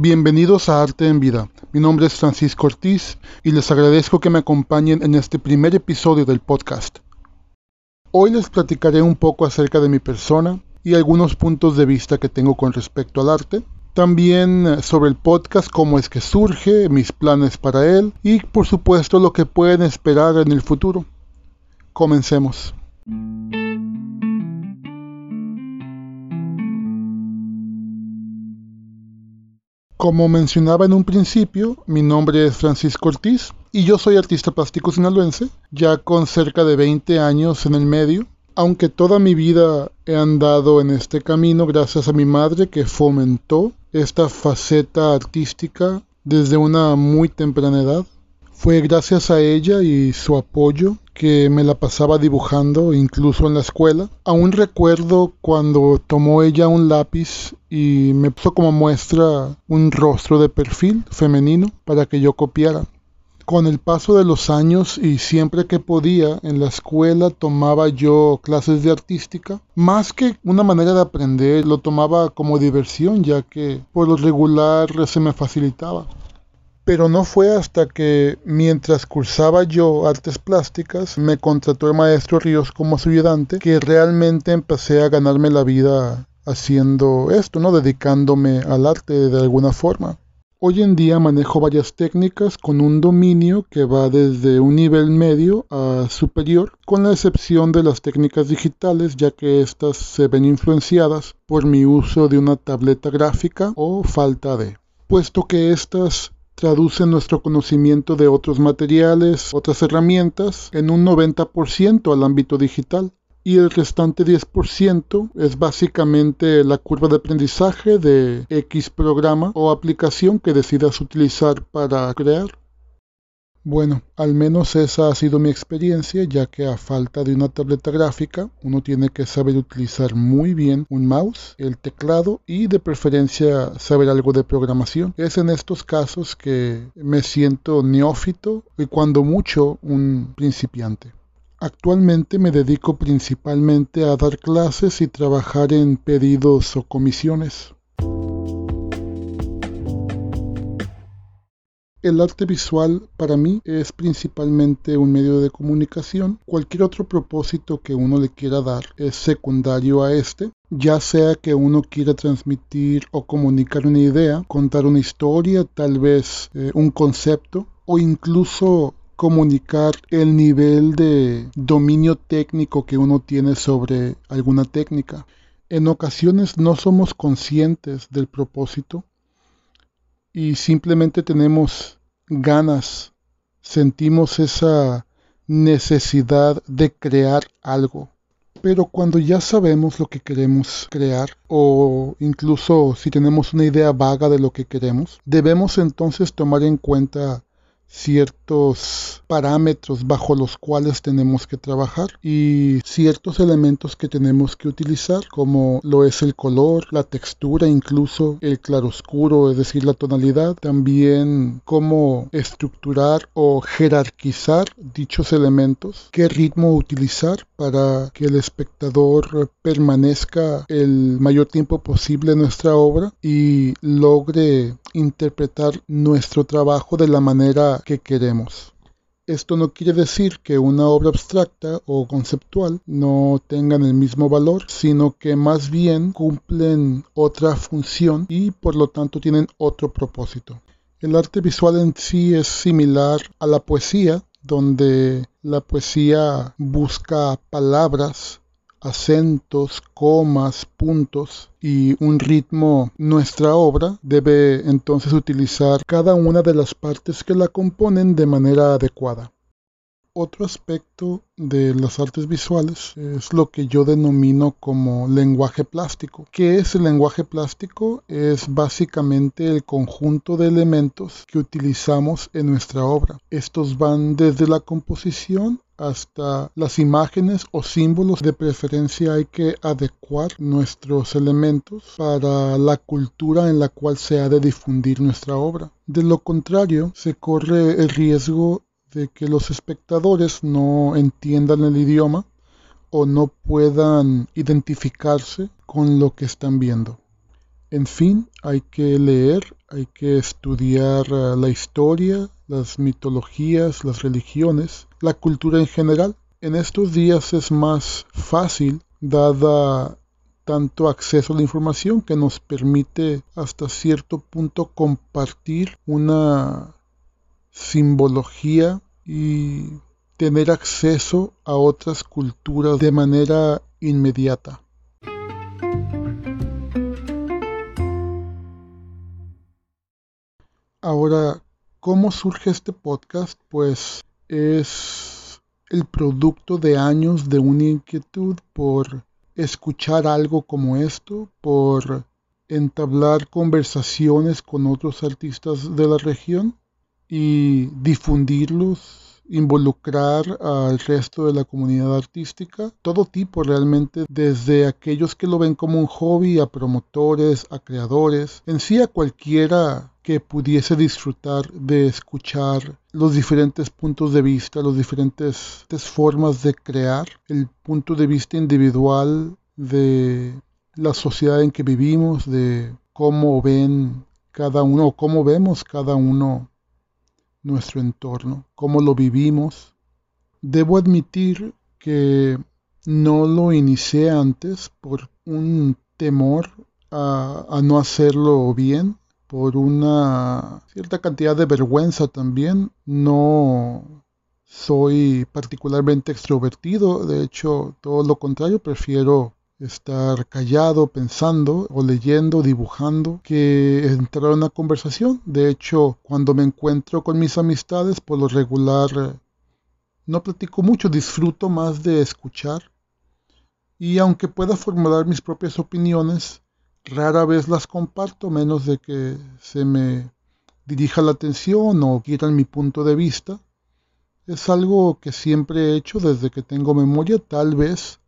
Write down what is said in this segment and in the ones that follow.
Bienvenidos a Arte en Vida. Mi nombre es Francisco Ortiz y les agradezco que me acompañen en este primer episodio del podcast. Hoy les platicaré un poco acerca de mi persona y algunos puntos de vista que tengo con respecto al arte. También sobre el podcast, cómo es que surge, mis planes para él y por supuesto lo que pueden esperar en el futuro. Comencemos. Como mencionaba en un principio, mi nombre es Francisco Ortiz y yo soy artista plástico sinaloense, ya con cerca de 20 años en el medio, aunque toda mi vida he andado en este camino gracias a mi madre que fomentó esta faceta artística desde una muy temprana edad. Fue gracias a ella y su apoyo que me la pasaba dibujando incluso en la escuela. Aún recuerdo cuando tomó ella un lápiz y me puso como muestra un rostro de perfil femenino para que yo copiara. Con el paso de los años y siempre que podía en la escuela tomaba yo clases de artística, más que una manera de aprender, lo tomaba como diversión ya que por lo regular se me facilitaba pero no fue hasta que mientras cursaba yo artes plásticas me contrató el maestro Ríos como su ayudante que realmente empecé a ganarme la vida haciendo esto, ¿no? Dedicándome al arte de alguna forma. Hoy en día manejo varias técnicas con un dominio que va desde un nivel medio a superior, con la excepción de las técnicas digitales, ya que estas se ven influenciadas por mi uso de una tableta gráfica o falta de, puesto que estas traduce nuestro conocimiento de otros materiales, otras herramientas, en un 90% al ámbito digital. Y el restante 10% es básicamente la curva de aprendizaje de X programa o aplicación que decidas utilizar para crear. Bueno, al menos esa ha sido mi experiencia, ya que a falta de una tableta gráfica, uno tiene que saber utilizar muy bien un mouse, el teclado y de preferencia saber algo de programación. Es en estos casos que me siento neófito y cuando mucho un principiante. Actualmente me dedico principalmente a dar clases y trabajar en pedidos o comisiones. El arte visual para mí es principalmente un medio de comunicación. Cualquier otro propósito que uno le quiera dar es secundario a este, ya sea que uno quiera transmitir o comunicar una idea, contar una historia, tal vez eh, un concepto o incluso comunicar el nivel de dominio técnico que uno tiene sobre alguna técnica. En ocasiones no somos conscientes del propósito y simplemente tenemos ganas, sentimos esa necesidad de crear algo. Pero cuando ya sabemos lo que queremos crear o incluso si tenemos una idea vaga de lo que queremos, debemos entonces tomar en cuenta ciertos parámetros bajo los cuales tenemos que trabajar y ciertos elementos que tenemos que utilizar como lo es el color, la textura, incluso el claroscuro, es decir, la tonalidad, también cómo estructurar o jerarquizar dichos elementos, qué ritmo utilizar para que el espectador permanezca el mayor tiempo posible en nuestra obra y logre interpretar nuestro trabajo de la manera que queremos. Esto no quiere decir que una obra abstracta o conceptual no tengan el mismo valor, sino que más bien cumplen otra función y por lo tanto tienen otro propósito. El arte visual en sí es similar a la poesía, donde la poesía busca palabras acentos, comas, puntos y un ritmo, nuestra obra debe entonces utilizar cada una de las partes que la componen de manera adecuada. Otro aspecto de las artes visuales es lo que yo denomino como lenguaje plástico. ¿Qué es el lenguaje plástico? Es básicamente el conjunto de elementos que utilizamos en nuestra obra. Estos van desde la composición hasta las imágenes o símbolos de preferencia hay que adecuar nuestros elementos para la cultura en la cual se ha de difundir nuestra obra. De lo contrario, se corre el riesgo de que los espectadores no entiendan el idioma o no puedan identificarse con lo que están viendo. En fin, hay que leer, hay que estudiar eh, la historia, las mitologías, las religiones, la cultura en general. En estos días es más fácil, dada tanto acceso a la información que nos permite hasta cierto punto compartir una simbología y tener acceso a otras culturas de manera inmediata. Ahora, ¿cómo surge este podcast? Pues es el producto de años de una inquietud por escuchar algo como esto, por entablar conversaciones con otros artistas de la región y difundirlos involucrar al resto de la comunidad artística, todo tipo realmente, desde aquellos que lo ven como un hobby, a promotores, a creadores, en sí a cualquiera que pudiese disfrutar de escuchar los diferentes puntos de vista, las diferentes formas de crear, el punto de vista individual de la sociedad en que vivimos, de cómo ven cada uno, cómo vemos cada uno nuestro entorno, cómo lo vivimos. Debo admitir que no lo inicié antes por un temor a, no hacerlo bien, por una cierta cantidad de vergüenza también. No soy particularmente extrovertido, de hecho todo lo contrario, prefiero estar callado, pensando o leyendo, dibujando, que entrar en una conversación. De hecho, cuando me encuentro con mis amistades, por lo regular no platico mucho, disfruto más de escuchar. Y aunque pueda formular mis propias opiniones, rara vez las comparto, menos de que se me dirija la atención o quieran mi punto de vista. Es algo que siempre he hecho desde que tengo memoria, tal vez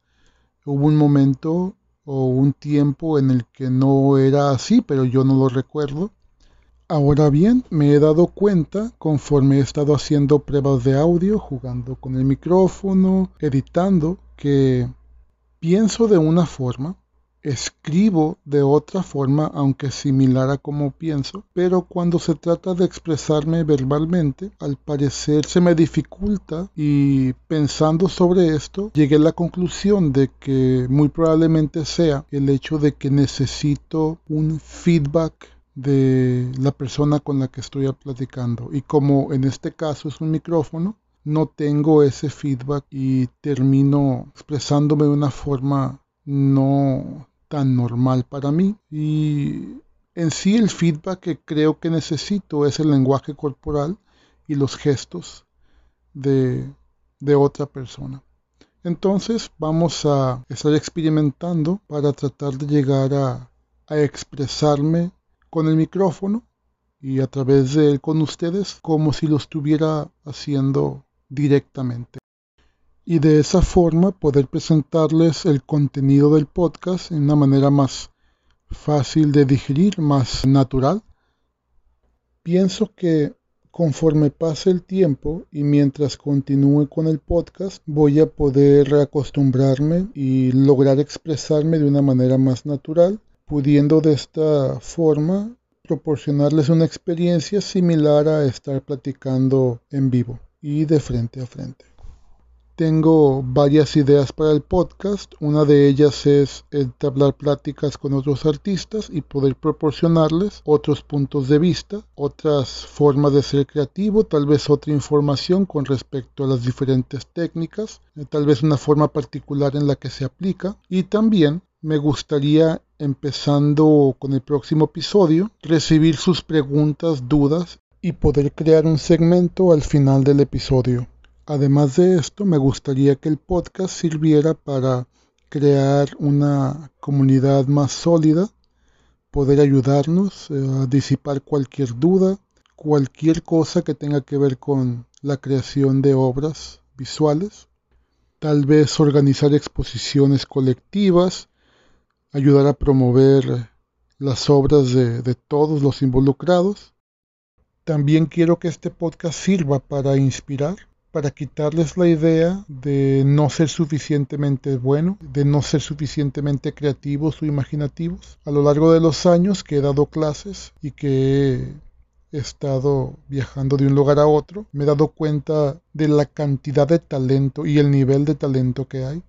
hubo un momento o un tiempo en el que no era así, pero yo no lo recuerdo. Ahora bien, me he dado cuenta conforme he estado haciendo pruebas de audio, jugando con el micrófono, editando, que pienso de una forma Escribo de otra forma, aunque similar a como pienso, pero cuando se trata de expresarme verbalmente, al parecer se me dificulta y pensando sobre esto, llegué a la conclusión de que muy probablemente sea el hecho de que necesito un feedback de la persona con la que estoy platicando. Y como en este caso es un micrófono, no tengo ese feedback y termino expresándome de una forma no tan normal para mí y en sí el feedback que creo que necesito es el lenguaje corporal y los gestos de, de otra persona. Entonces vamos a estar experimentando para tratar de llegar a, a expresarme con el micrófono y a través de él con ustedes como si lo estuviera haciendo directamente y de esa forma poder presentarles el contenido del podcast en una manera más fácil de digerir, más natural. Pienso que conforme pase el tiempo y mientras continúe con el podcast voy a poder acostumbrarme y lograr expresarme de una manera más natural, pudiendo de esta forma proporcionarles una experiencia similar a estar platicando en vivo y de frente a frente. Tengo varias ideas para el podcast. Una de ellas es entablar pláticas con otros artistas y poder proporcionarles otros puntos de vista, otras formas de ser creativo, tal vez otra información con respecto a las diferentes técnicas, eh, tal vez una forma particular en la que se aplica. Y también me gustaría, empezando con el próximo episodio, recibir sus preguntas, dudas y poder crear un segmento al final del episodio. Además de esto, me gustaría que el podcast sirviera para crear una comunidad más sólida, poder ayudarnos eh, a disipar cualquier duda, cualquier cosa que tenga que ver con la creación de obras visuales, tal vez organizar exposiciones colectivas, ayudar a promover las obras de, de todos los involucrados. También quiero que este podcast sirva para inspirar para quitarles la idea de no ser suficientemente bueno, de no ser suficientemente creativos o imaginativos. A lo largo de los años que he dado clases y que he estado viajando de un lugar a otro, me he dado cuenta de la cantidad de talento y el nivel de talento que hay.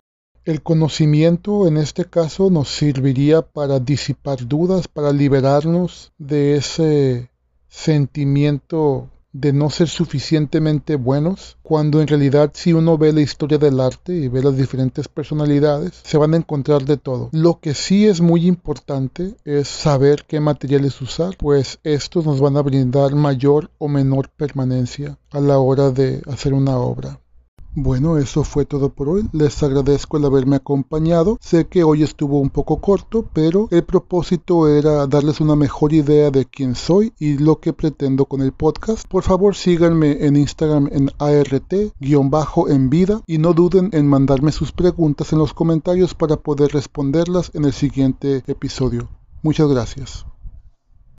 El conocimiento en este caso nos serviría para disipar dudas, para liberarnos de ese sentimiento de no ser suficientemente buenos, cuando en realidad si uno ve la historia del arte y ve las diferentes personalidades, se van a encontrar de todo. Lo que sí es muy importante es saber qué materiales usar, pues estos nos van a brindar mayor o menor permanencia a la hora de hacer una obra. Bueno, eso fue todo por hoy. Les agradezco el haberme acompañado. Sé que hoy estuvo un poco corto, pero el propósito era darles una mejor idea de quién soy y lo que pretendo con el podcast. Por favor, síganme en Instagram en ART-en vida y no duden en mandarme sus preguntas en los comentarios para poder responderlas en el siguiente episodio. Muchas gracias.